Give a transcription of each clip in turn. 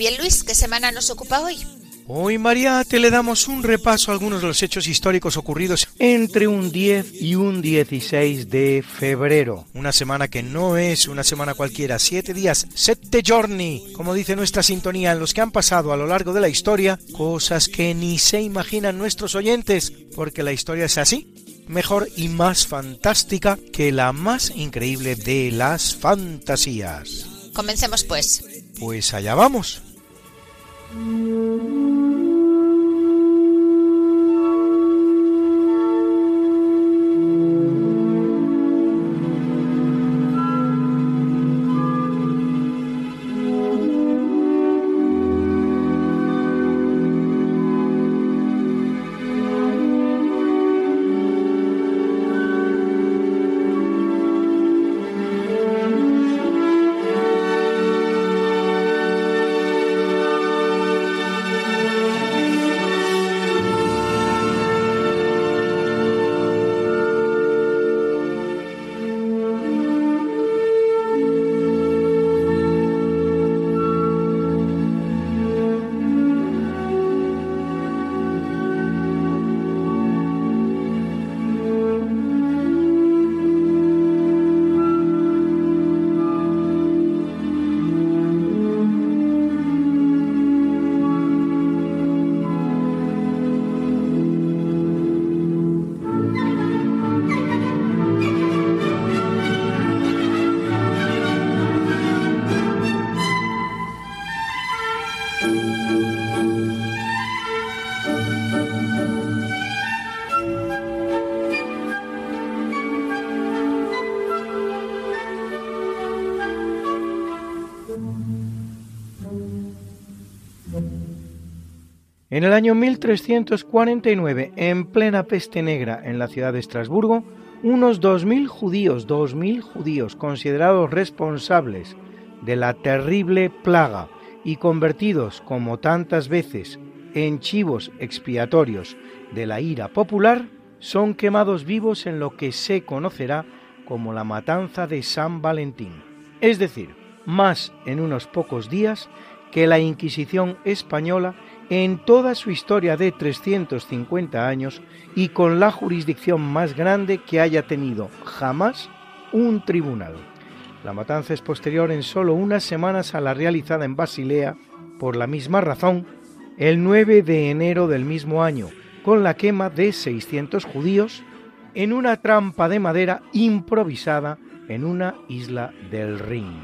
Bien, Luis, ¿qué semana nos ocupa hoy? Hoy, Mariate, le damos un repaso a algunos de los hechos históricos ocurridos entre un 10 y un 16 de febrero. Una semana que no es una semana cualquiera, siete días, sette giorni, como dice nuestra sintonía, en los que han pasado a lo largo de la historia cosas que ni se imaginan nuestros oyentes, porque la historia es así, mejor y más fantástica que la más increíble de las fantasías. Comencemos pues. Pues allá vamos. Música En el año 1349, en plena peste negra en la ciudad de Estrasburgo, unos 2.000 judíos, 2.000 judíos considerados responsables de la terrible plaga y convertidos como tantas veces en chivos expiatorios de la ira popular, son quemados vivos en lo que se conocerá como la matanza de San Valentín. Es decir, más en unos pocos días que la Inquisición española en toda su historia de 350 años y con la jurisdicción más grande que haya tenido jamás un tribunal. La matanza es posterior en solo unas semanas a la realizada en Basilea, por la misma razón, el 9 de enero del mismo año, con la quema de 600 judíos en una trampa de madera improvisada en una isla del Rin.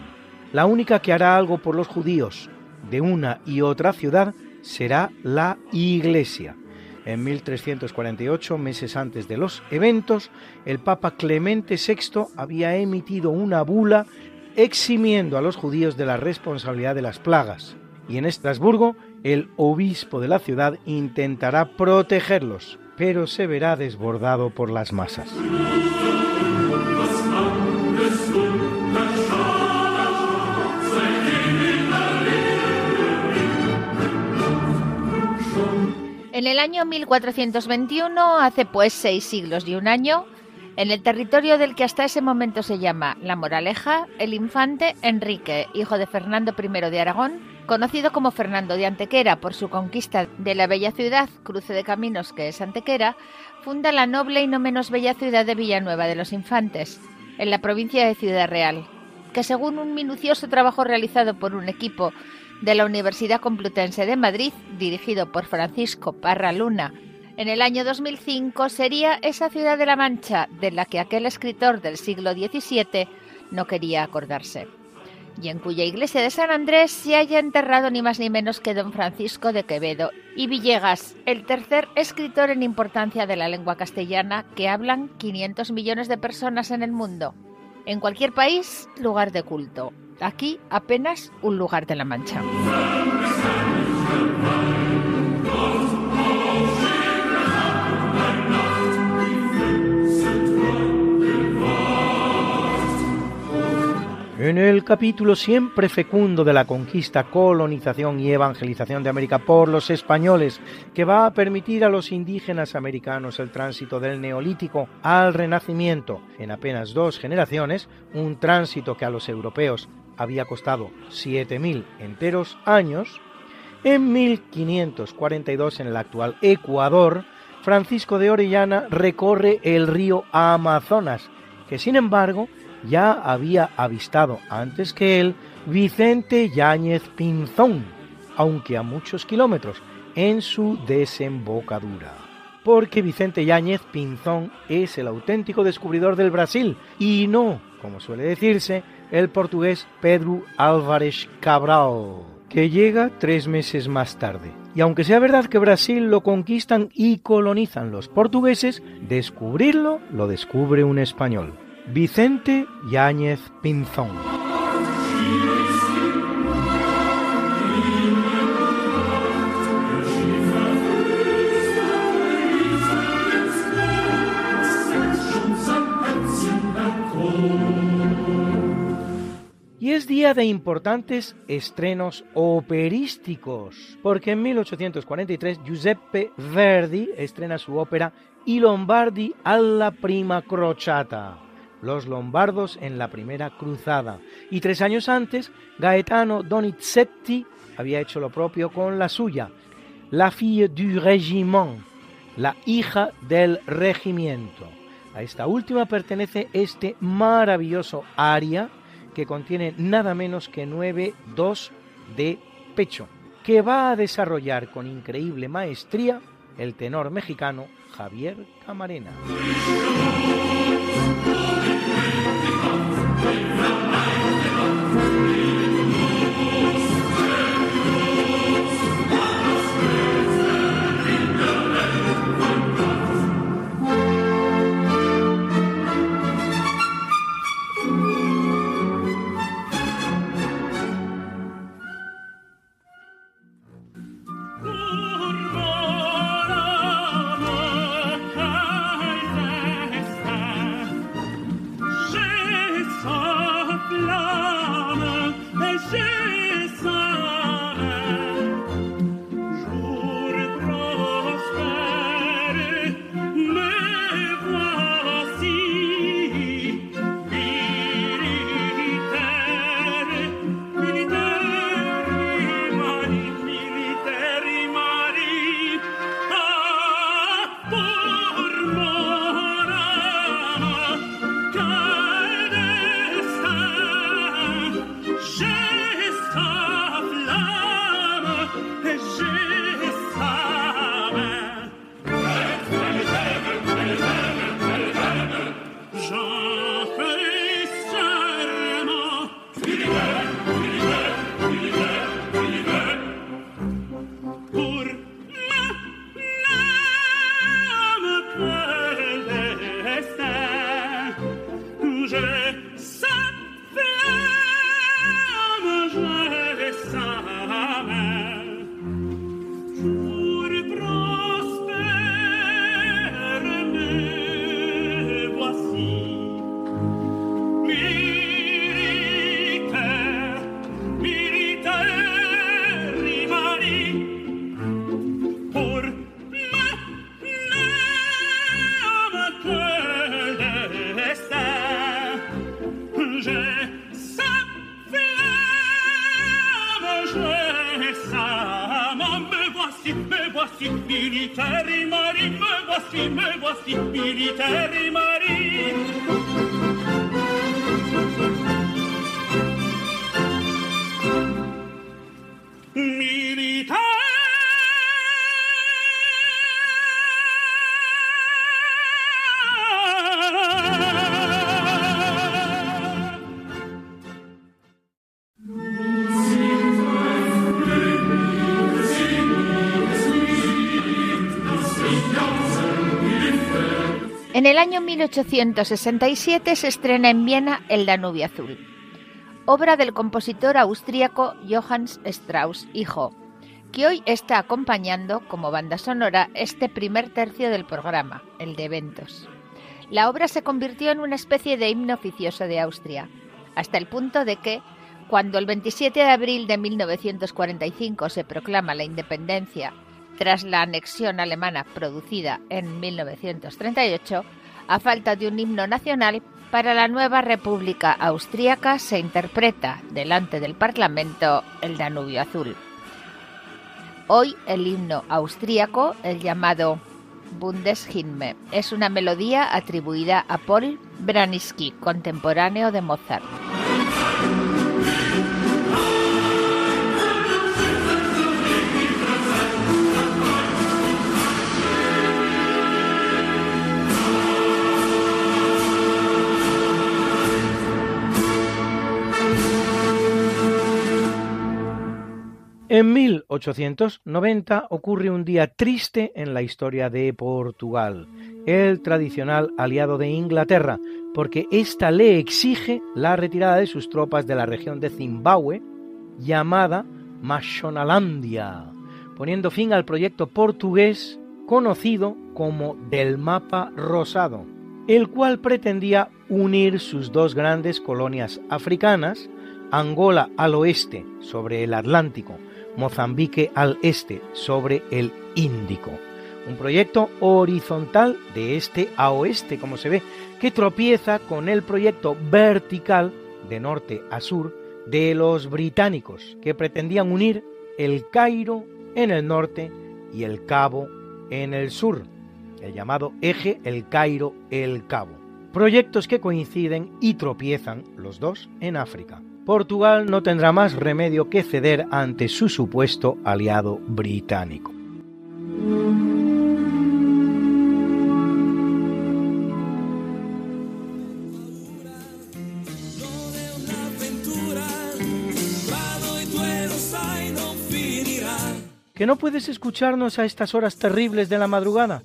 La única que hará algo por los judíos de una y otra ciudad será la Iglesia. En 1348, meses antes de los eventos, el Papa Clemente VI había emitido una bula eximiendo a los judíos de la responsabilidad de las plagas, y en Estrasburgo el obispo de la ciudad intentará protegerlos, pero se verá desbordado por las masas. En el año 1421, hace pues seis siglos y un año, en el territorio del que hasta ese momento se llama La Moraleja, el infante Enrique, hijo de Fernando I de Aragón, conocido como Fernando de Antequera por su conquista de la bella ciudad, cruce de caminos que es Antequera, funda la noble y no menos bella ciudad de Villanueva de los Infantes. en la provincia de Ciudad Real, que según un minucioso trabajo realizado por un equipo de la Universidad Complutense de Madrid, dirigido por Francisco Parra Luna, en el año 2005 sería esa ciudad de la Mancha de la que aquel escritor del siglo XVII no quería acordarse, y en cuya iglesia de San Andrés se haya enterrado ni más ni menos que don Francisco de Quevedo y Villegas, el tercer escritor en importancia de la lengua castellana que hablan 500 millones de personas en el mundo. En cualquier país, lugar de culto. Aquí apenas un lugar de la Mancha. En el capítulo siempre fecundo de la conquista, colonización y evangelización de América por los españoles, que va a permitir a los indígenas americanos el tránsito del neolítico al renacimiento en apenas dos generaciones, un tránsito que a los europeos había costado 7.000 enteros años, en 1542 en el actual Ecuador, Francisco de Orellana recorre el río Amazonas, que sin embargo ya había avistado antes que él Vicente Yáñez Pinzón, aunque a muchos kilómetros, en su desembocadura. Porque Vicente Yáñez Pinzón es el auténtico descubridor del Brasil y no, como suele decirse, el portugués Pedro Álvarez Cabral, que llega tres meses más tarde. Y aunque sea verdad que Brasil lo conquistan y colonizan los portugueses, descubrirlo lo descubre un español. Vicente Yáñez Pinzón. Y es día de importantes estrenos operísticos, porque en 1843 Giuseppe Verdi estrena su ópera I Lombardi alla prima crociata los lombardos en la primera cruzada. Y tres años antes, Gaetano Donizetti había hecho lo propio con la suya, La fille du régiment, la hija del regimiento. A esta última pertenece este maravilloso aria que contiene nada menos que nueve dos de pecho, que va a desarrollar con increíble maestría el tenor mexicano Javier Camarena. En el año 1867 se estrena en Viena El Danubio Azul, obra del compositor austríaco Johannes Strauss, hijo, que hoy está acompañando como banda sonora este primer tercio del programa, el de eventos. La obra se convirtió en una especie de himno oficioso de Austria, hasta el punto de que, cuando el 27 de abril de 1945 se proclama la independencia tras la anexión alemana producida en 1938, a falta de un himno nacional, para la nueva República Austríaca se interpreta delante del Parlamento el Danubio Azul. Hoy el himno austríaco, el llamado Bundeshymne, es una melodía atribuida a Paul Braniski, contemporáneo de Mozart. En 1890 ocurre un día triste en la historia de Portugal, el tradicional aliado de Inglaterra, porque ésta le exige la retirada de sus tropas de la región de Zimbabue, llamada Mashonalandia, poniendo fin al proyecto portugués conocido como del Mapa Rosado, el cual pretendía unir sus dos grandes colonias africanas, Angola al oeste sobre el Atlántico Mozambique al este, sobre el Índico. Un proyecto horizontal de este a oeste, como se ve, que tropieza con el proyecto vertical de norte a sur de los británicos, que pretendían unir el Cairo en el norte y el Cabo en el sur, el llamado eje El Cairo-El Cabo. Proyectos que coinciden y tropiezan los dos en África. Portugal no tendrá más remedio que ceder ante su supuesto aliado británico. ¿Que no puedes escucharnos a estas horas terribles de la madrugada?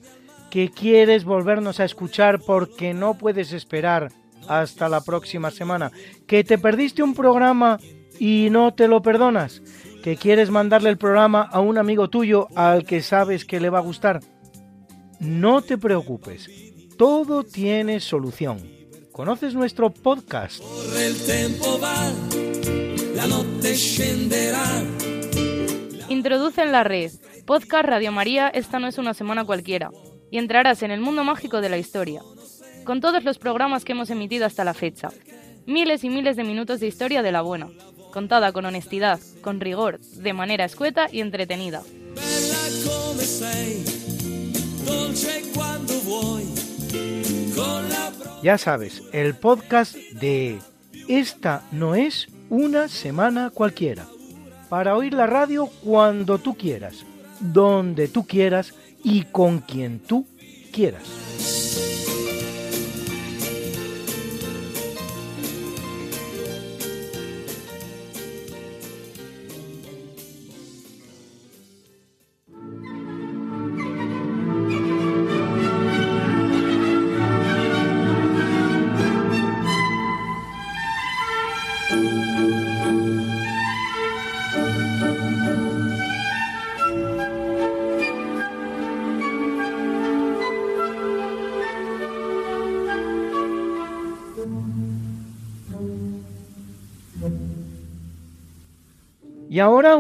¿Que quieres volvernos a escuchar porque no puedes esperar hasta la próxima semana. ¿Que te perdiste un programa y no te lo perdonas? ¿Que quieres mandarle el programa a un amigo tuyo al que sabes que le va a gustar? No te preocupes, todo tiene solución. ¿Conoces nuestro podcast? Introduce en la red Podcast Radio María, esta no es una semana cualquiera, y entrarás en el mundo mágico de la historia con todos los programas que hemos emitido hasta la fecha. Miles y miles de minutos de historia de la buena, contada con honestidad, con rigor, de manera escueta y entretenida. Ya sabes, el podcast de Esta no es una semana cualquiera. Para oír la radio cuando tú quieras, donde tú quieras y con quien tú quieras.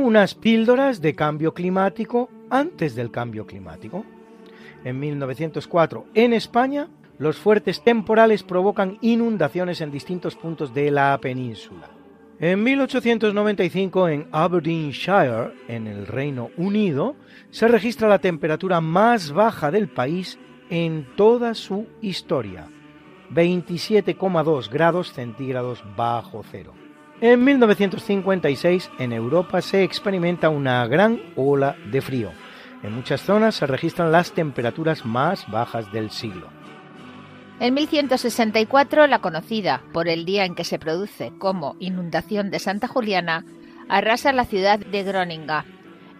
Unas píldoras de cambio climático antes del cambio climático. En 1904, en España, los fuertes temporales provocan inundaciones en distintos puntos de la península. En 1895, en Aberdeenshire, en el Reino Unido, se registra la temperatura más baja del país en toda su historia, 27,2 grados centígrados bajo cero. En 1956 en Europa se experimenta una gran ola de frío. En muchas zonas se registran las temperaturas más bajas del siglo. En 1164, la conocida por el día en que se produce como inundación de Santa Juliana, arrasa la ciudad de Groninga,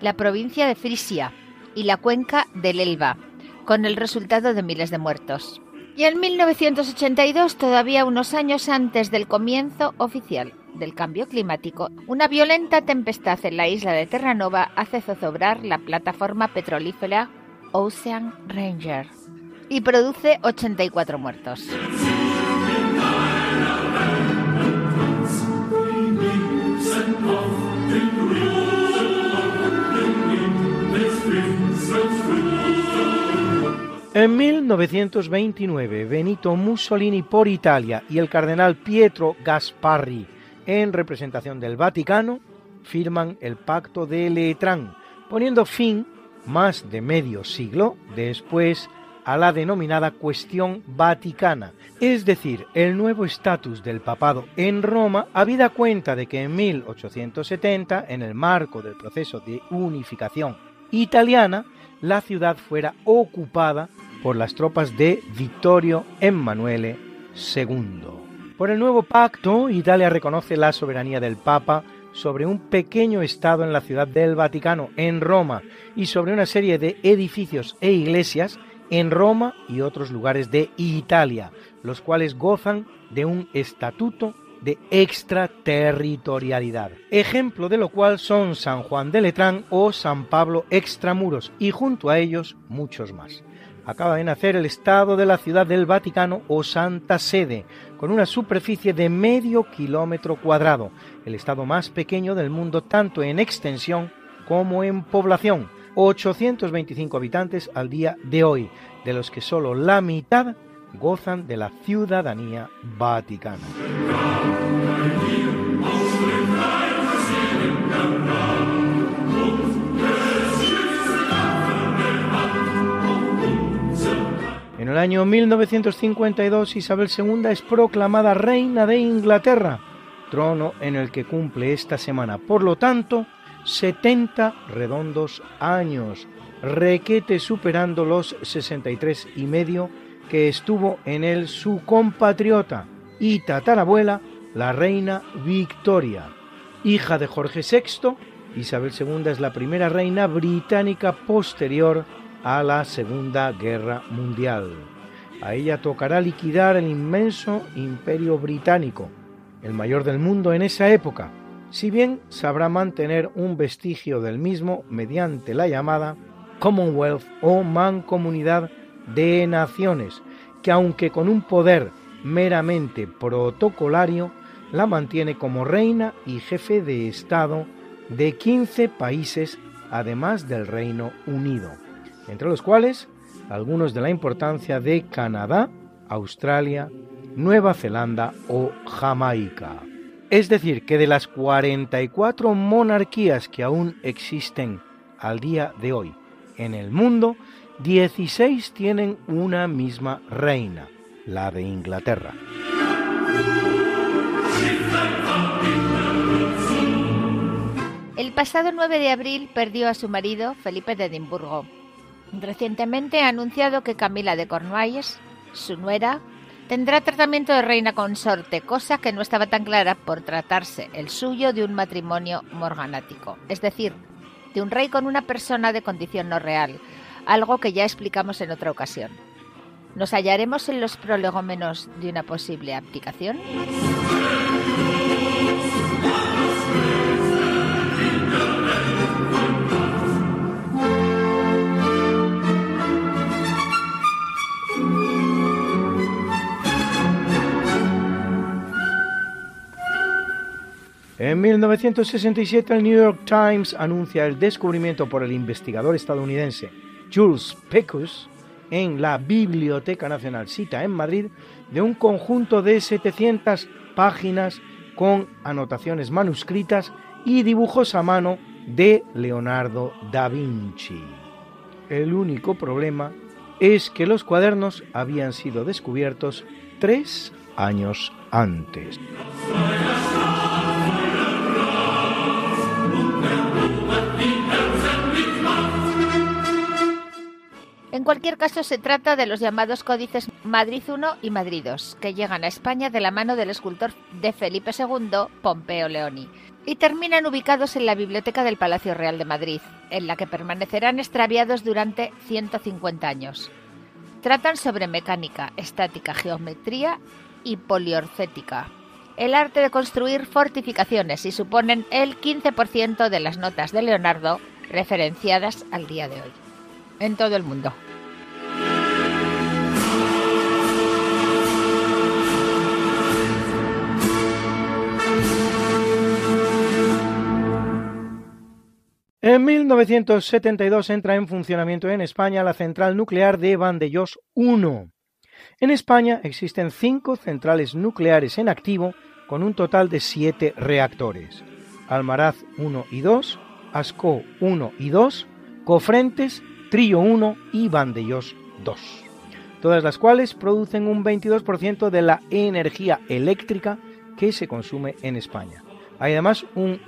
la provincia de Frisia y la cuenca del Elba, con el resultado de miles de muertos. Y en 1982, todavía unos años antes del comienzo oficial del cambio climático, una violenta tempestad en la isla de Terranova hace zozobrar la plataforma petrolífera Ocean Ranger y produce 84 muertos. En 1929, Benito Mussolini por Italia y el cardenal Pietro Gasparri, en representación del Vaticano, firman el Pacto de Letrán, poniendo fin, más de medio siglo después, a la denominada cuestión vaticana, es decir, el nuevo estatus del papado en Roma, habida cuenta de que en 1870, en el marco del proceso de unificación italiana, la ciudad fuera ocupada por las tropas de Vittorio Emanuele II. Por el nuevo pacto, Italia reconoce la soberanía del Papa sobre un pequeño estado en la ciudad del Vaticano, en Roma, y sobre una serie de edificios e iglesias en Roma y otros lugares de Italia, los cuales gozan de un estatuto de extraterritorialidad. Ejemplo de lo cual son San Juan de Letrán o San Pablo Extramuros y junto a ellos muchos más acaba de nacer el Estado de la Ciudad del Vaticano o Santa Sede, con una superficie de medio kilómetro cuadrado, el Estado más pequeño del mundo tanto en extensión como en población, 825 habitantes al día de hoy, de los que solo la mitad gozan de la ciudadanía vaticana. En el año 1952 Isabel II es proclamada reina de Inglaterra, trono en el que cumple esta semana, por lo tanto, 70 redondos años, requete superando los 63 y medio que estuvo en él su compatriota y tatarabuela, la reina Victoria. Hija de Jorge VI, Isabel II es la primera reina británica posterior a la Segunda Guerra Mundial. A ella tocará liquidar el inmenso imperio británico, el mayor del mundo en esa época, si bien sabrá mantener un vestigio del mismo mediante la llamada Commonwealth o Mancomunidad de Naciones, que aunque con un poder meramente protocolario, la mantiene como reina y jefe de Estado de 15 países, además del Reino Unido entre los cuales algunos de la importancia de Canadá, Australia, Nueva Zelanda o Jamaica. Es decir, que de las 44 monarquías que aún existen al día de hoy en el mundo, 16 tienen una misma reina, la de Inglaterra. El pasado 9 de abril perdió a su marido, Felipe de Edimburgo, Recientemente ha anunciado que Camila de Cornualles, su nuera, tendrá tratamiento de reina consorte, cosa que no estaba tan clara por tratarse el suyo de un matrimonio morganático, es decir, de un rey con una persona de condición no real, algo que ya explicamos en otra ocasión. ¿Nos hallaremos en los prolegómenos de una posible abdicación? En 1967 el New York Times anuncia el descubrimiento por el investigador estadounidense Jules Pecus en la Biblioteca Nacional Cita en Madrid de un conjunto de 700 páginas con anotaciones manuscritas y dibujos a mano de Leonardo da Vinci. El único problema es que los cuadernos habían sido descubiertos tres años antes. En cualquier caso, se trata de los llamados códices Madrid I y Madrid II, que llegan a España de la mano del escultor de Felipe II, Pompeo Leoni, y terminan ubicados en la Biblioteca del Palacio Real de Madrid, en la que permanecerán extraviados durante 150 años. Tratan sobre mecánica, estática, geometría y poliorcética, el arte de construir fortificaciones y suponen el 15% de las notas de Leonardo referenciadas al día de hoy, en todo el mundo. En 1972 entra en funcionamiento en España la central nuclear de Vandellós 1. En España existen cinco centrales nucleares en activo con un total de siete reactores. Almaraz 1 y 2, Ascó 1 y 2, Cofrentes, Trillo 1 y Vandellós 2. Todas las cuales producen un 22% de la energía eléctrica que se consume en España. Hay además un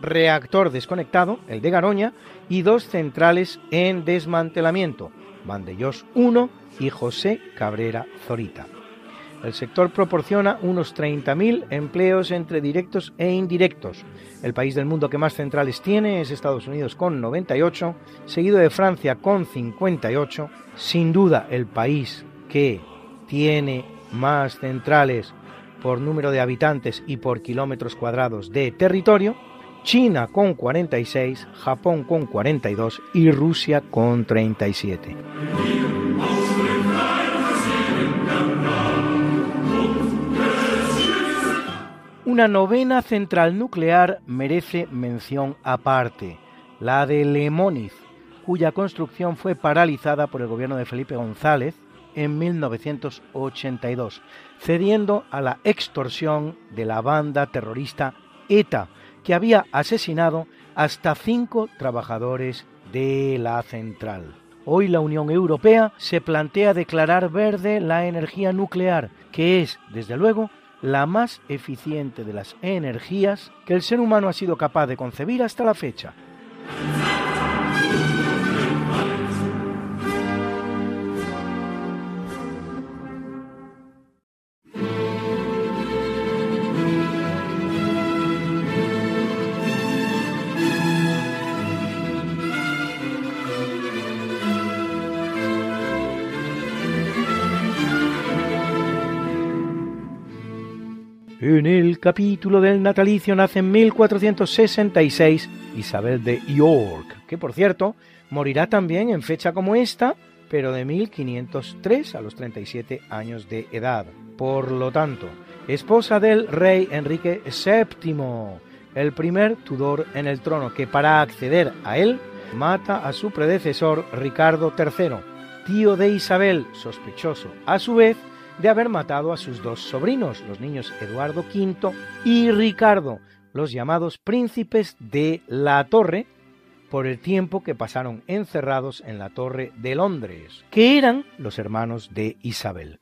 reactor desconectado, el de Garoña, y dos centrales en desmantelamiento, Vandellós 1 y José Cabrera Zorita. El sector proporciona unos 30.000 empleos entre directos e indirectos. El país del mundo que más centrales tiene es Estados Unidos con 98, seguido de Francia con 58. Sin duda el país que tiene más centrales por número de habitantes y por kilómetros cuadrados de territorio China con 46, Japón con 42 y Rusia con 37. Una novena central nuclear merece mención aparte, la de Lemoniz, cuya construcción fue paralizada por el gobierno de Felipe González en 1982, cediendo a la extorsión de la banda terrorista ETA, que había asesinado hasta cinco trabajadores de la central. Hoy la Unión Europea se plantea declarar verde la energía nuclear, que es, desde luego, la más eficiente de las energías que el ser humano ha sido capaz de concebir hasta la fecha. Capítulo del natalicio nace en 1466 Isabel de York, que por cierto morirá también en fecha como esta, pero de 1503 a los 37 años de edad. Por lo tanto, esposa del rey Enrique VII, el primer Tudor en el trono, que para acceder a él mata a su predecesor Ricardo III, tío de Isabel, sospechoso a su vez de haber matado a sus dos sobrinos, los niños Eduardo V y Ricardo, los llamados príncipes de la Torre, por el tiempo que pasaron encerrados en la Torre de Londres, que eran los hermanos de Isabel.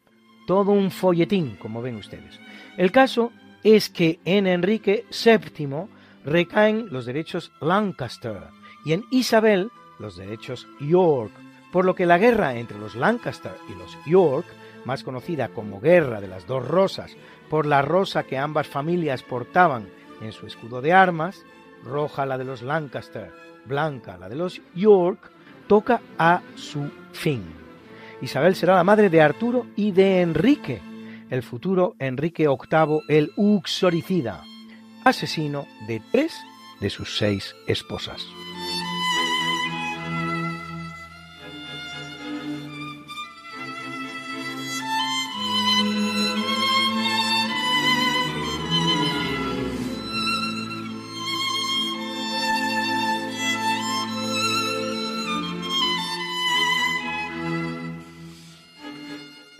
Todo un folletín, como ven ustedes. El caso es que en Enrique VII recaen los derechos Lancaster y en Isabel los derechos York, por lo que la guerra entre los Lancaster y los York más conocida como Guerra de las Dos Rosas por la rosa que ambas familias portaban en su escudo de armas, roja la de los Lancaster, blanca la de los York, toca a su fin. Isabel será la madre de Arturo y de Enrique, el futuro Enrique VIII el Uxoricida, asesino de tres de sus seis esposas.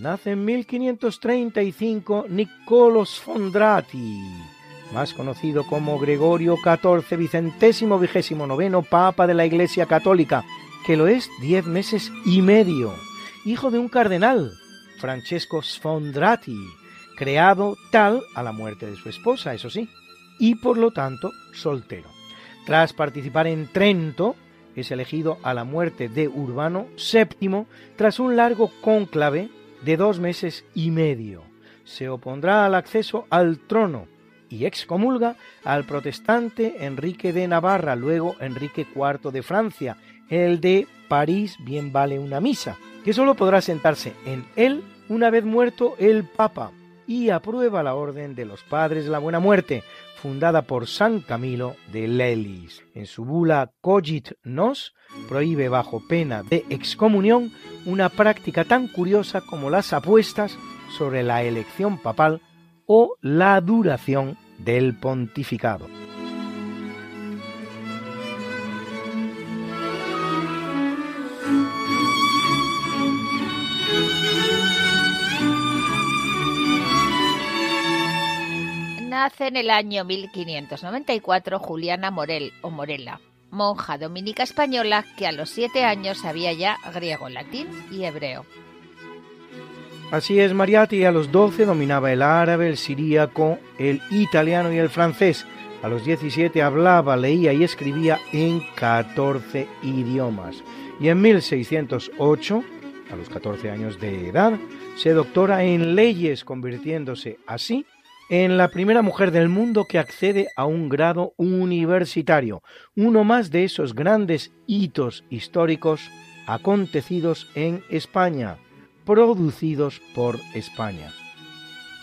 Nace en 1535 Niccolò Fondrati, más conocido como Gregorio XIV, vicentésimo vigésimo noveno Papa de la Iglesia Católica, que lo es diez meses y medio, hijo de un cardenal, Francesco Sfondrati, creado tal a la muerte de su esposa, eso sí, y por lo tanto soltero. Tras participar en Trento, es elegido a la muerte de Urbano VII tras un largo cónclave de dos meses y medio. Se opondrá al acceso al trono y excomulga al protestante Enrique de Navarra, luego Enrique IV de Francia, el de París bien vale una misa, que solo podrá sentarse en él una vez muerto el Papa, y aprueba la Orden de los Padres de la Buena Muerte, fundada por San Camilo de Lelis. En su bula Cogit Nos prohíbe bajo pena de excomunión una práctica tan curiosa como las apuestas sobre la elección papal o la duración del pontificado. Nace en el año 1594 Juliana Morel o Morela, monja dominica española que a los siete años sabía ya griego, latín y hebreo. Así es, Mariati a los 12 dominaba el árabe, el siríaco, el italiano y el francés. A los 17 hablaba, leía y escribía en 14 idiomas. Y en 1608, a los 14 años de edad, se doctora en leyes, convirtiéndose así en la primera mujer del mundo que accede a un grado universitario, uno más de esos grandes hitos históricos acontecidos en España, producidos por España,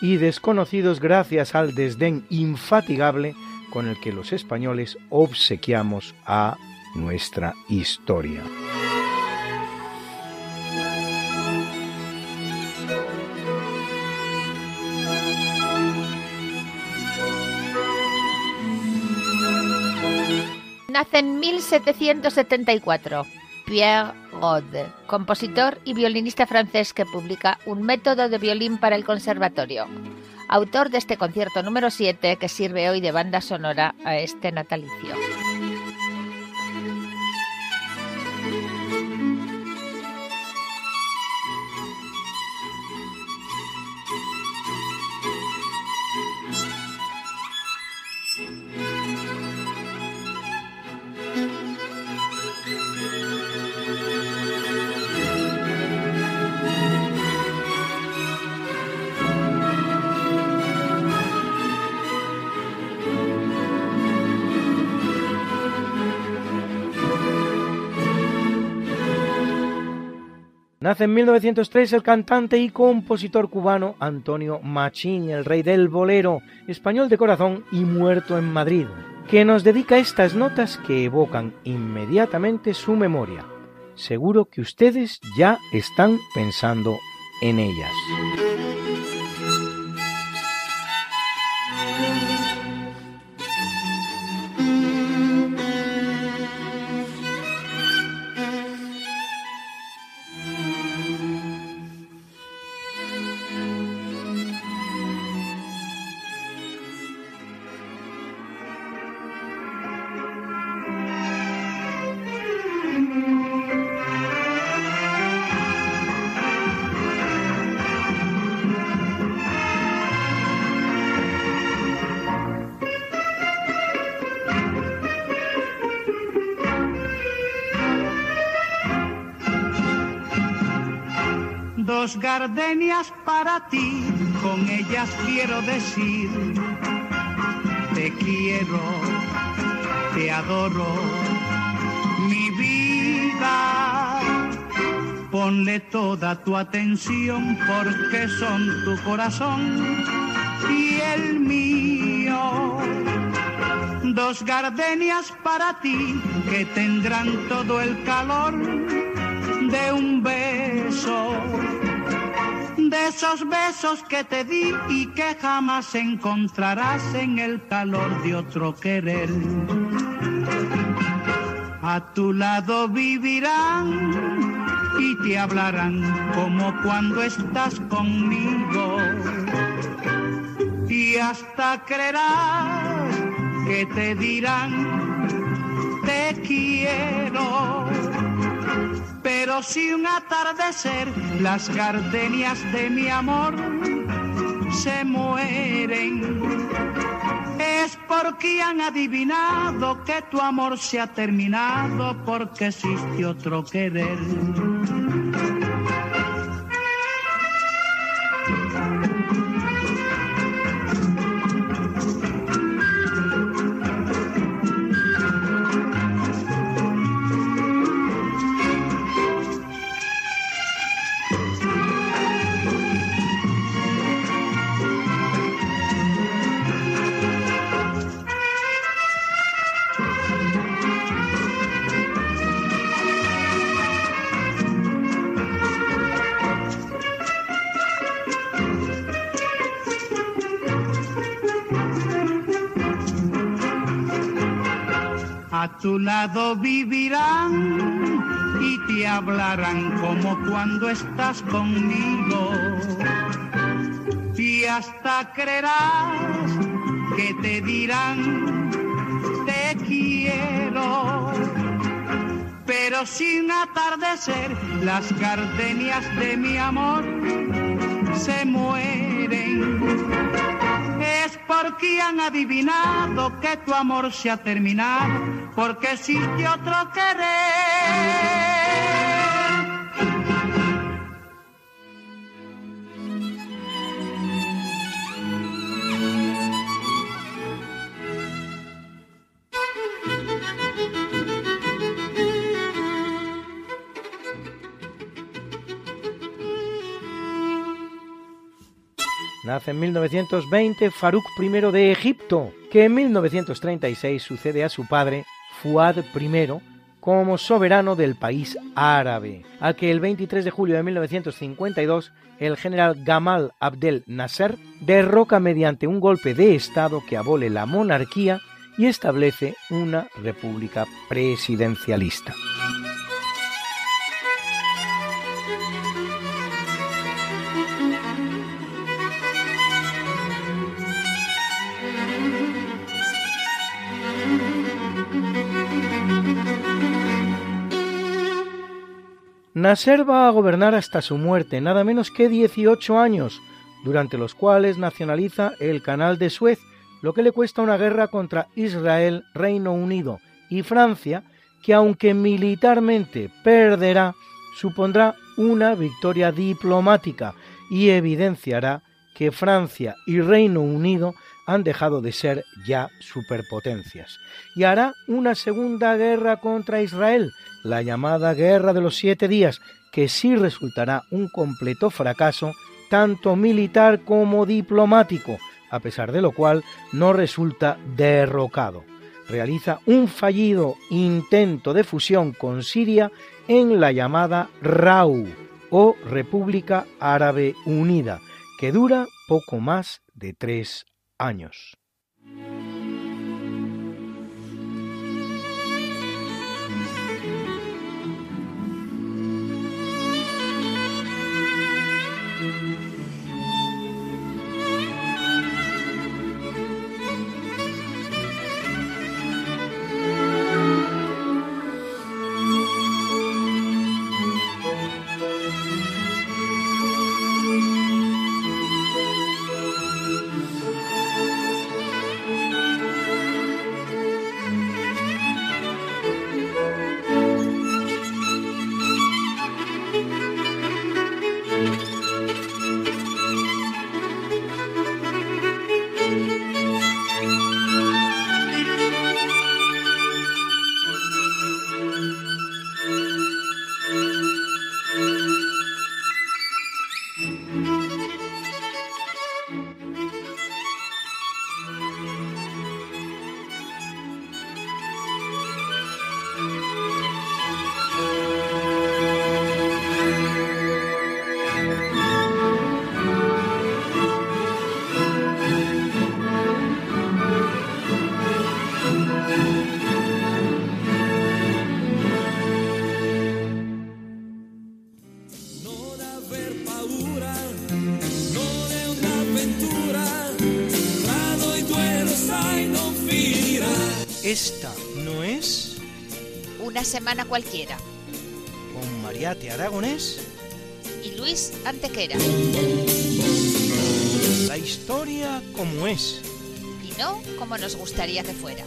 y desconocidos gracias al desdén infatigable con el que los españoles obsequiamos a nuestra historia. Nace en 1774 Pierre Rode, compositor y violinista francés que publica un método de violín para el conservatorio. Autor de este concierto número 7 que sirve hoy de banda sonora a este natalicio. Nace en 1903 el cantante y compositor cubano Antonio Machín, el rey del bolero, español de corazón y muerto en Madrid, que nos dedica estas notas que evocan inmediatamente su memoria. Seguro que ustedes ya están pensando en ellas. Gardenias para ti, con ellas quiero decir, te quiero, te adoro, mi vida. Ponle toda tu atención porque son tu corazón y el mío. Dos gardenias para ti que tendrán todo el calor de un beso de esos besos que te di y que jamás encontrarás en el calor de otro querer. A tu lado vivirán y te hablarán como cuando estás conmigo. Y hasta creerás que te dirán, te quiero pero si un atardecer las gardenias de mi amor se mueren, es porque han adivinado que tu amor se ha terminado porque existe otro querer. Tu lado vivirán y te hablarán como cuando estás conmigo. Y hasta creerás que te dirán te quiero. Pero sin atardecer las gardenias de mi amor se mueren porque han adivinado que tu amor se ha terminado, porque existe otro querer. Nace en 1920 Farouk I de Egipto, que en 1936 sucede a su padre, Fuad I, como soberano del país árabe, al que el 23 de julio de 1952 el general Gamal Abdel Nasser derroca mediante un golpe de Estado que abole la monarquía y establece una república presidencialista. Nasser va a gobernar hasta su muerte, nada menos que 18 años, durante los cuales nacionaliza el canal de Suez, lo que le cuesta una guerra contra Israel, Reino Unido y Francia, que aunque militarmente perderá, supondrá una victoria diplomática y evidenciará que Francia y Reino Unido han dejado de ser ya superpotencias. Y hará una segunda guerra contra Israel, la llamada Guerra de los Siete Días, que sí resultará un completo fracaso, tanto militar como diplomático, a pesar de lo cual no resulta derrocado. Realiza un fallido intento de fusión con Siria en la llamada RAU o República Árabe Unida, que dura poco más de tres años. Semana cualquiera. Con Mariate Aragonés y Luis Antequera. La historia como es. Y no como nos gustaría que fuera.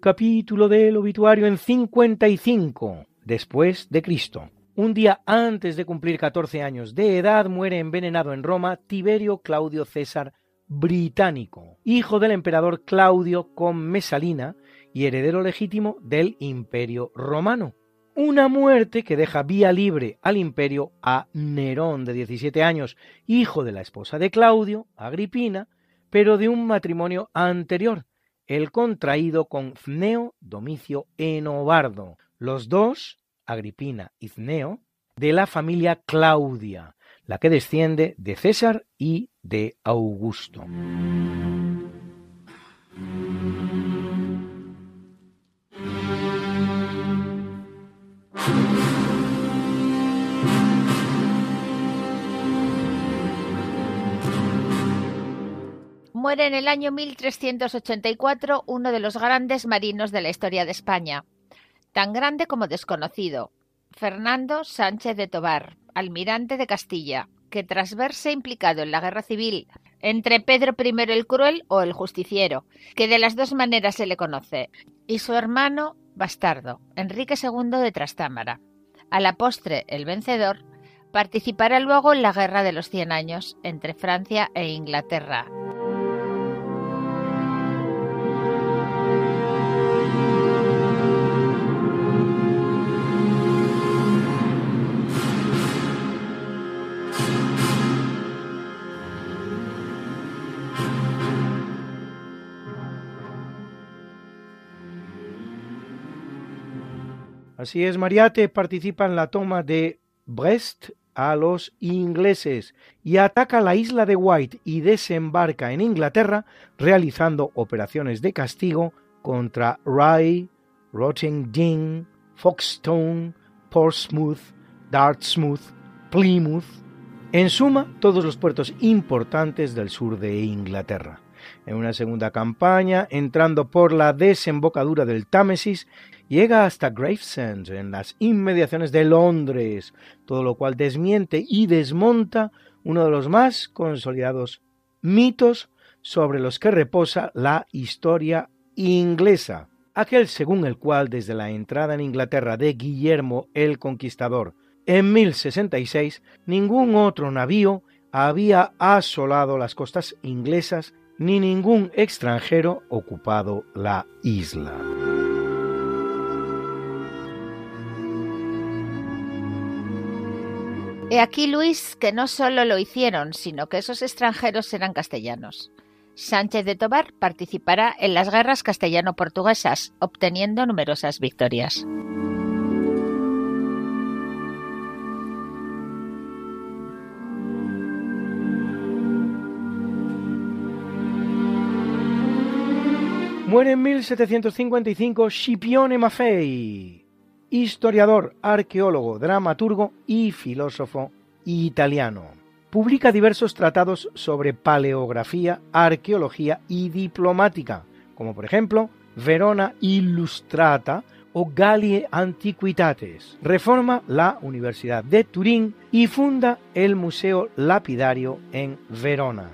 Capítulo del obituario en 55 después de Cristo. Un día antes de cumplir 14 años de edad muere envenenado en Roma Tiberio Claudio César Británico, hijo del emperador Claudio con Mesalina y heredero legítimo del Imperio Romano. Una muerte que deja vía libre al imperio a Nerón de 17 años, hijo de la esposa de Claudio, Agripina, pero de un matrimonio anterior, el contraído con Cneo Domicio Enobardo, los dos, Agripina y Cneo, de la familia Claudia, la que desciende de César y de Augusto. Muere en el año 1384 uno de los grandes marinos de la historia de España, tan grande como desconocido, Fernando Sánchez de Tobar, almirante de Castilla, que tras verse implicado en la guerra civil entre Pedro I el Cruel o el Justiciero, que de las dos maneras se le conoce, y su hermano bastardo, Enrique II de Trastámara. A la postre, el vencedor, participará luego en la Guerra de los Cien Años entre Francia e Inglaterra. Así es, Mariate participa en la toma de Brest a los ingleses y ataca la isla de White y desembarca en Inglaterra realizando operaciones de castigo contra Rye, Rottingdean, Foxstone, Portsmouth, Dartmouth, Plymouth, en suma todos los puertos importantes del sur de Inglaterra. En una segunda campaña, entrando por la desembocadura del Támesis, llega hasta Gravesend, en las inmediaciones de Londres, todo lo cual desmiente y desmonta uno de los más consolidados mitos sobre los que reposa la historia inglesa, aquel según el cual desde la entrada en Inglaterra de Guillermo el Conquistador en 1066 ningún otro navío había asolado las costas inglesas ni ningún extranjero ocupado la isla. He aquí, Luis, que no solo lo hicieron, sino que esos extranjeros eran castellanos. Sánchez de Tobar participará en las guerras castellano-portuguesas, obteniendo numerosas victorias. Muere en 1755 Scipione Maffei, historiador, arqueólogo, dramaturgo y filósofo italiano. Publica diversos tratados sobre paleografía, arqueología y diplomática, como por ejemplo Verona Illustrata o Gallie Antiquitates. Reforma la Universidad de Turín y funda el Museo Lapidario en Verona.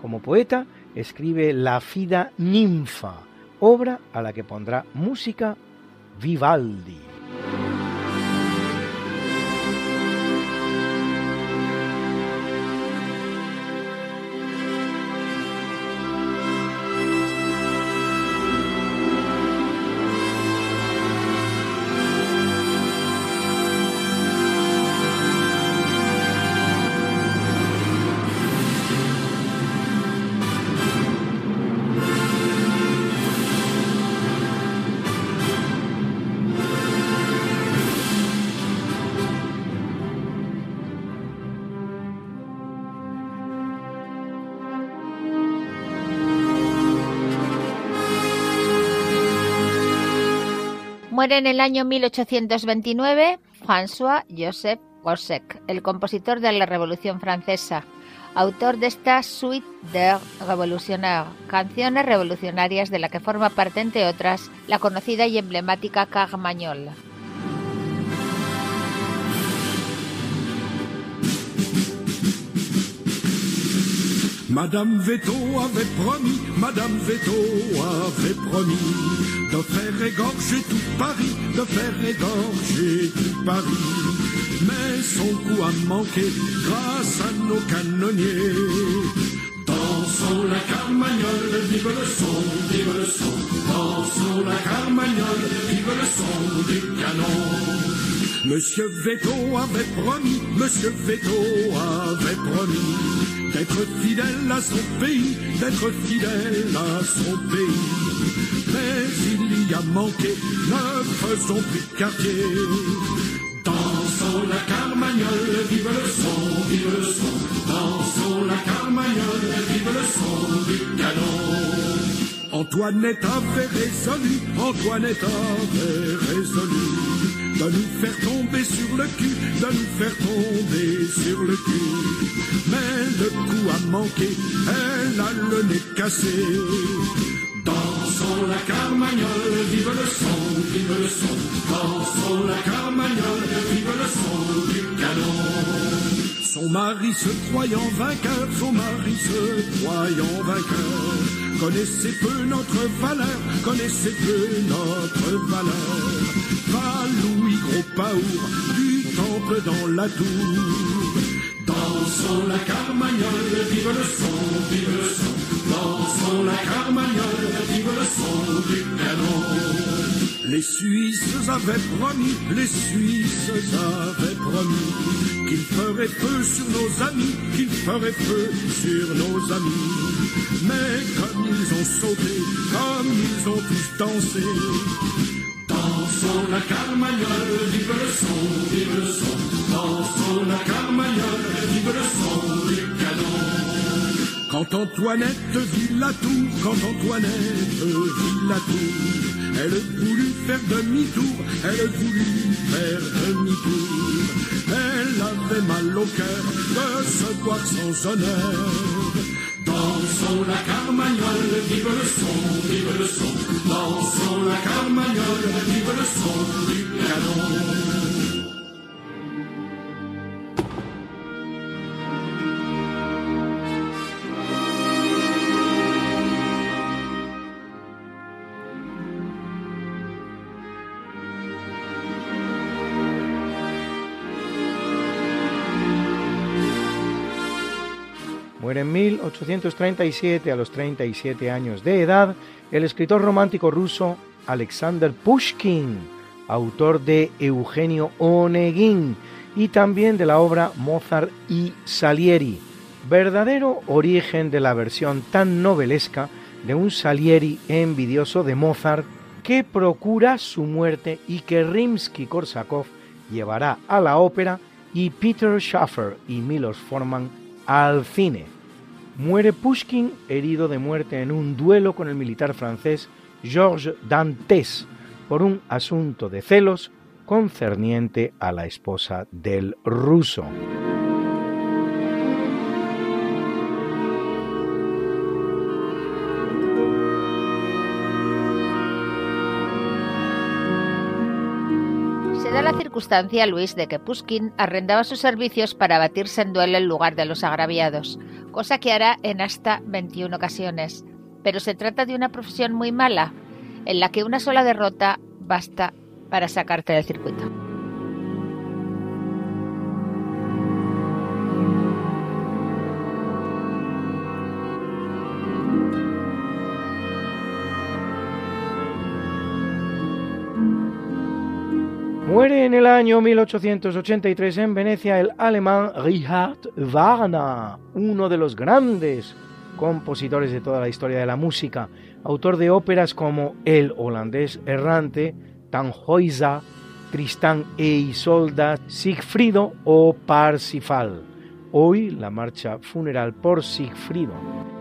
Como poeta, escribe La Fida Ninfa, obra a la que pondrá música Vivaldi. Thank you. Muere en el año 1829 François Joseph Gossec, el compositor de la Revolución Francesa, autor de esta Suite de Revolutionnaire, canciones revolucionarias de la que forma parte, entre otras, la conocida y emblemática Carmagnole. Madame Veto avait promis, Madame Veto avait promis de faire égorger tout Paris, de faire égorger tout Paris. Mais son coup a manqué grâce à nos canonniers. Dansons la carmagnole, vive le son, vive le son. Dansons la carmagnole, vive le son du canon. Monsieur Veto avait promis, Monsieur Veto avait promis d'être fidèle à son pays, d'être fidèle à son pays. Mais il y a manqué, ne faisons plus quartier. Dansons la carmagnole, vive le son, vive le son. Dansons la carmagnole, vive le son du canon. Antoinette avait résolu, Antoinette avait résolu de nous faire tomber sur le cul, de nous faire tomber sur le cul. Mais le coup a manqué, elle a le nez cassé. Dansons la carmagnole, vive le son, vive le son. Dansons la carmagnole, vive le son du canon. Son mari se croyant vainqueur, son mari se croyant vainqueur. Connaissez peu notre valeur, connaissez peu notre valeur. Va Louis Gros Paour, du temple dans la tour. Dansons la carmagnole, vive le son, vive le son. Dansons la carmagnole, vive le son du canon. Les Suisses avaient promis, les Suisses avaient promis qu'ils feraient feu sur nos amis, qu'ils feraient feu sur nos amis. Mais comme ils ont sauté, comme ils ont tous dansé, dansons la carmagnole, vive le son, vive le son. Dansons la carmagnole, vive le son du canon. Quand Antoinette vit la tour, quand Antoinette vit la tour, elle voulut faire demi-tour, elle voulut faire demi-tour. Elle avait mal au cœur de se voir sans honneur. Dansons la carmagnole, vive le son, vive le son. Dansons la carmagnole, vive le son du canon. Muere en 1837 a los 37 años de edad el escritor romántico ruso Alexander Pushkin, autor de Eugenio Onegin y también de la obra Mozart y Salieri, verdadero origen de la versión tan novelesca de un Salieri envidioso de Mozart que procura su muerte y que Rimsky-Korsakov llevará a la ópera y Peter Schaffer y Milos Forman al cine. Muere Pushkin herido de muerte en un duelo con el militar francés Georges Dantes por un asunto de celos concerniente a la esposa del ruso. Se da la circunstancia, Luis, de que Pushkin arrendaba sus servicios para batirse en duelo en lugar de los agraviados, cosa que hará en hasta 21 ocasiones. Pero se trata de una profesión muy mala, en la que una sola derrota basta para sacarte del circuito. Muere en el año 1883 en Venecia el alemán Richard Wagner, uno de los grandes compositores de toda la historia de la música, autor de óperas como El holandés errante, Tannhäuser, Tristán e Isolda, Sigfrido o Parsifal. Hoy la marcha funeral por Sigfrido.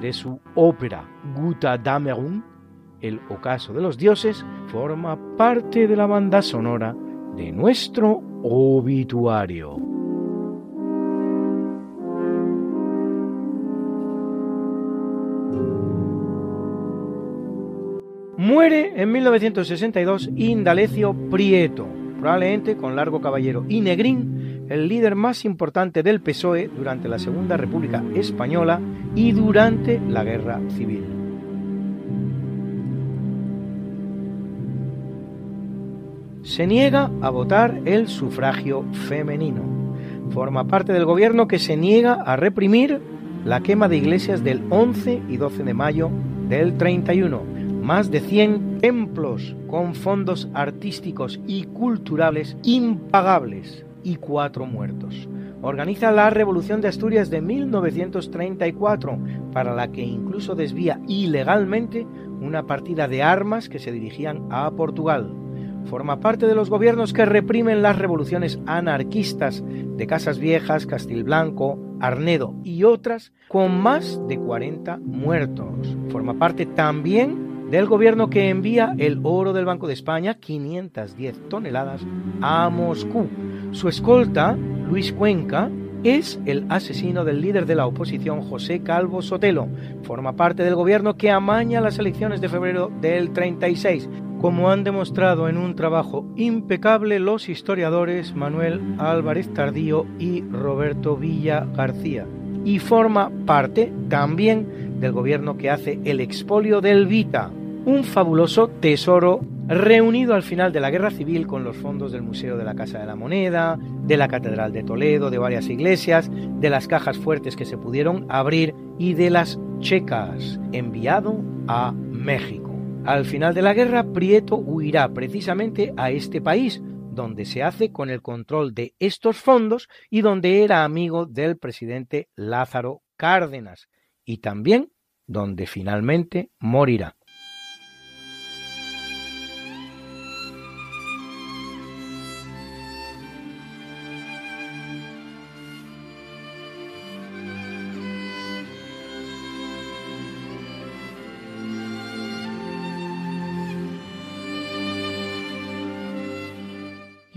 De su ópera Guta Damerung, El ocaso de los dioses, forma parte de la banda sonora de nuestro obituario. Muere en 1962 Indalecio Prieto, probablemente con Largo Caballero y Negrín, el líder más importante del PSOE durante la Segunda República Española y durante la Guerra Civil. Se niega a votar el sufragio femenino. Forma parte del gobierno que se niega a reprimir la quema de iglesias del 11 y 12 de mayo del 31. Más de 100 templos con fondos artísticos y culturales impagables y cuatro muertos. Organiza la Revolución de Asturias de 1934, para la que incluso desvía ilegalmente una partida de armas que se dirigían a Portugal. Forma parte de los gobiernos que reprimen las revoluciones anarquistas de Casas Viejas, Castilblanco, Arnedo y otras, con más de 40 muertos. Forma parte también del gobierno que envía el oro del Banco de España, 510 toneladas, a Moscú. Su escolta, Luis Cuenca, es el asesino del líder de la oposición José Calvo Sotelo. Forma parte del gobierno que amaña las elecciones de febrero del 36 como han demostrado en un trabajo impecable los historiadores Manuel Álvarez Tardío y Roberto Villa García, y forma parte también del gobierno que hace el expolio del Vita, un fabuloso tesoro reunido al final de la Guerra Civil con los fondos del Museo de la Casa de la Moneda, de la Catedral de Toledo, de varias iglesias, de las cajas fuertes que se pudieron abrir y de las checas, enviado a México. Al final de la guerra, Prieto huirá precisamente a este país, donde se hace con el control de estos fondos y donde era amigo del presidente Lázaro Cárdenas, y también donde finalmente morirá.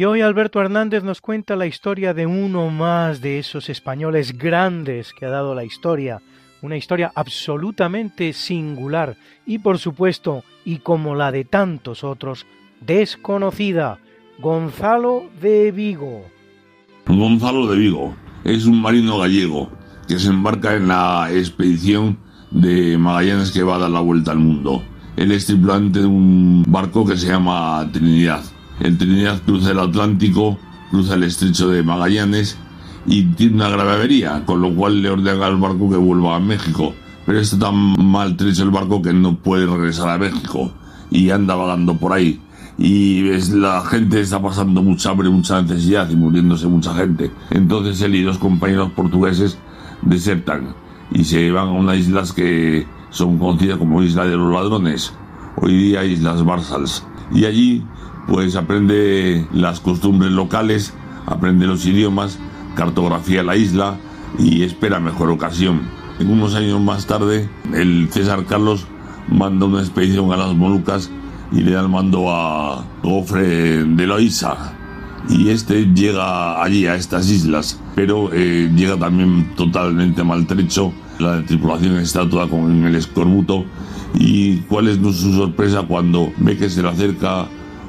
Y hoy Alberto Hernández nos cuenta la historia de uno más de esos españoles grandes que ha dado la historia, una historia absolutamente singular y por supuesto, y como la de tantos otros, desconocida, Gonzalo de Vigo. Gonzalo de Vigo es un marino gallego que se embarca en la expedición de Magallanes que va a dar la vuelta al mundo. Él es tripulante de un barco que se llama Trinidad el Trinidad cruza el Atlántico, cruza el estrecho de Magallanes y tiene una grave avería, con lo cual le ordena al barco que vuelva a México. Pero está tan maltrecho el barco que no puede regresar a México y anda vagando por ahí. Y la gente está pasando mucha hambre, mucha necesidad y muriéndose mucha gente. Entonces él y dos compañeros portugueses desertan y se van a unas islas que son conocidas como Isla de los Ladrones, hoy día Islas Barsals. Y allí pues aprende las costumbres locales, aprende los idiomas, cartografía la isla y espera mejor ocasión. Unos años más tarde, el César Carlos manda una expedición a las Molucas y le da el mando a Gofre de Loíza. Y este llega allí, a estas islas, pero eh, llega también totalmente maltrecho. La tripulación está toda con el escorbuto. ¿Y cuál es su sorpresa cuando ve que se le acerca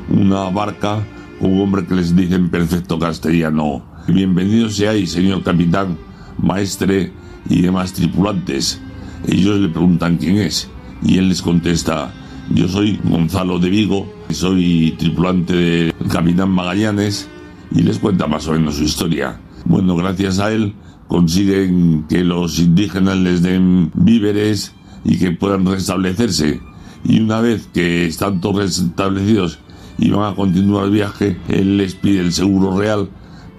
una barca un hombre que les dice en perfecto castellano, bienvenido seáis, señor capitán, maestre y demás tripulantes. Ellos le preguntan quién es y él les contesta, yo soy Gonzalo de Vigo, soy tripulante del capitán Magallanes y les cuenta más o menos su historia. Bueno, gracias a él consiguen que los indígenas les den víveres y que puedan restablecerse. Y una vez que están todos restablecidos y van a continuar el viaje, él les pide el seguro real,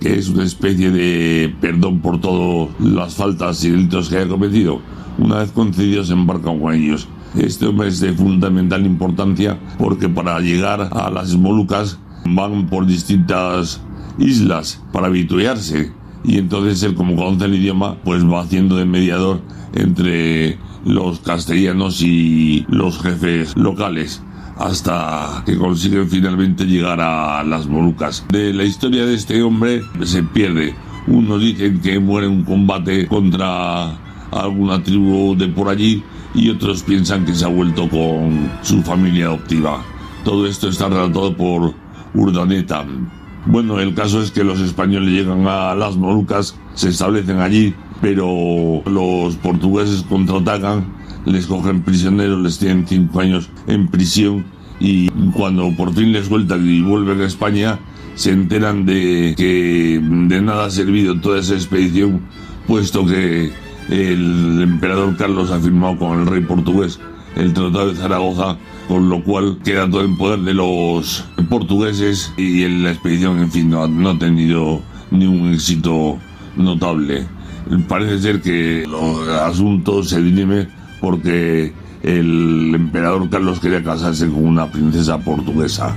que es una especie de perdón por todas las faltas y delitos que haya cometido. Una vez concedidos, se embarcan con ellos. Este hombre es de fundamental importancia porque para llegar a las Molucas van por distintas islas para habituarse y entonces él como conoce el idioma pues va haciendo de mediador entre los castellanos y los jefes locales hasta que consiguen finalmente llegar a las Molucas. De la historia de este hombre se pierde. Unos dicen que muere en un combate contra alguna tribu de por allí y otros piensan que se ha vuelto con su familia adoptiva. Todo esto está relatado por Urdaneta. Bueno, el caso es que los españoles llegan a las Molucas, se establecen allí, pero los portugueses contraatacan, les cogen prisioneros, les tienen cinco años en prisión y cuando por fin les sueltan y vuelven a España, se enteran de que de nada ha servido toda esa expedición, puesto que el emperador Carlos ha firmado con el rey portugués el Tratado de Zaragoza, con lo cual queda todo en poder de los portugueses y la expedición, en fin, no, no ha tenido ningún éxito notable. Parece ser que los asuntos se dirimen porque el emperador Carlos quería casarse con una princesa portuguesa.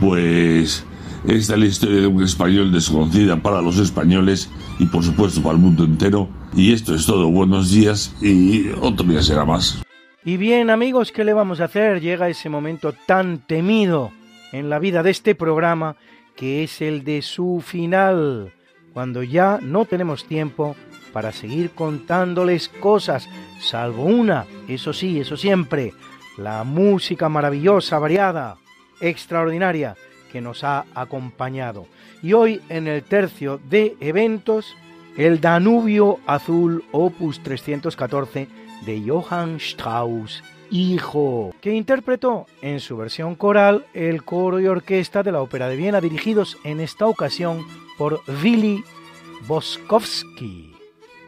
Pues esta es la historia de un español desconocida para los españoles y por supuesto para el mundo entero. Y esto es todo. Buenos días y otro día será más. Y bien amigos, ¿qué le vamos a hacer? Llega ese momento tan temido en la vida de este programa que es el de su final, cuando ya no tenemos tiempo para seguir contándoles cosas, salvo una, eso sí, eso siempre, la música maravillosa, variada, extraordinaria que nos ha acompañado. Y hoy en el tercio de eventos, el Danubio Azul Opus 314 de Johann Strauss, hijo, que interpretó en su versión coral el coro y orquesta de la Ópera de Viena, dirigidos en esta ocasión por Willy Boskowski.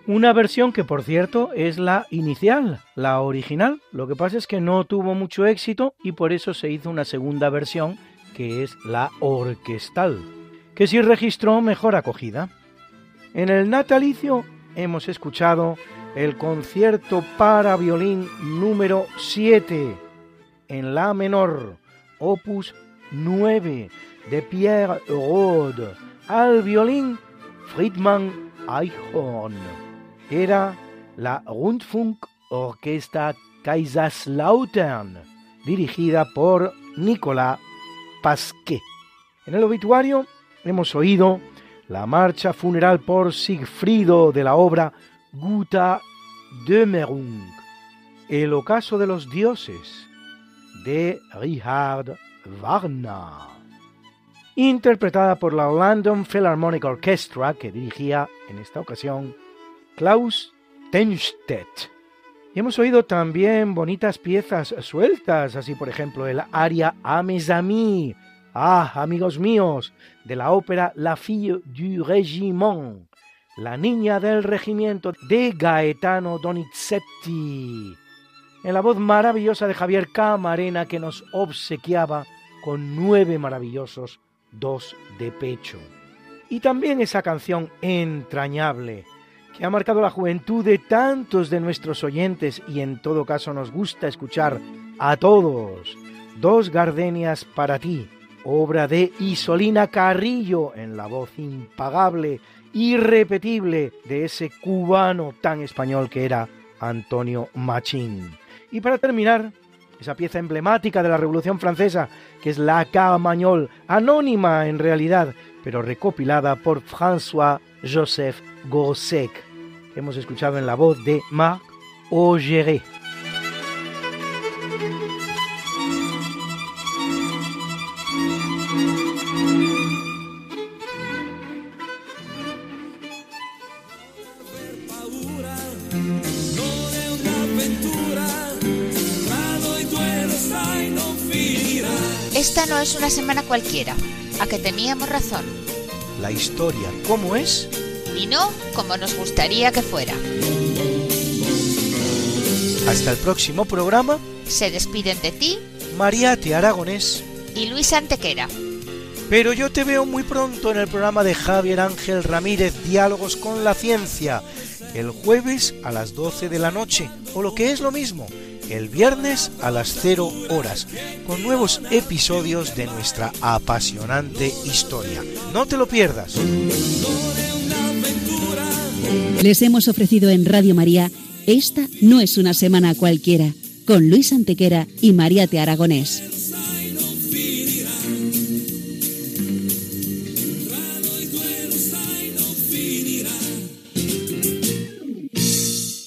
Una versión que, por cierto, es la inicial, la original. Lo que pasa es que no tuvo mucho éxito y por eso se hizo una segunda versión que es la orquestal, que sí registró mejor acogida. En el natalicio hemos escuchado el concierto para violín número 7 en la menor, opus 9 de Pierre Rode, al violín Friedman Eichhorn. Era la Rundfunk Orquesta Kaiserslautern, dirigida por Nicolas Pasquet. En el obituario hemos oído la marcha funeral por Sigfrido de la obra Guta Dömerung, el ocaso de los dioses de Richard Wagner, interpretada por la London Philharmonic Orchestra que dirigía en esta ocasión Klaus Tenstedt. Y hemos oído también bonitas piezas sueltas, así por ejemplo el aria Ames Amis, ah, amigos míos, de la ópera La fille du régiment, la niña del regimiento de Gaetano Donizetti, en la voz maravillosa de Javier Camarena que nos obsequiaba con nueve maravillosos dos de pecho. Y también esa canción entrañable, que ha marcado la juventud de tantos de nuestros oyentes y en todo caso nos gusta escuchar a todos. Dos gardenias para ti, obra de Isolina Carrillo en la voz impagable, irrepetible de ese cubano tan español que era Antonio Machín. Y para terminar, esa pieza emblemática de la Revolución Francesa, que es la Carmagnol, anónima en realidad, pero recopilada por François Joseph Gossec, hemos escuchado en la voz de Marc Augeré. Esta no es una semana cualquiera, a que teníamos razón. La historia, ¿cómo es? Y no como nos gustaría que fuera. Hasta el próximo programa. Se despiden de ti Mariate Aragonés. y Luis Antequera. Pero yo te veo muy pronto en el programa de Javier Ángel Ramírez, Diálogos con la Ciencia, el jueves a las 12 de la noche, o lo que es lo mismo, el viernes a las 0 horas, con nuevos episodios de nuestra apasionante historia. No te lo pierdas. Les hemos ofrecido en Radio María Esta no es una semana cualquiera, con Luis Antequera y Mariate Aragonés.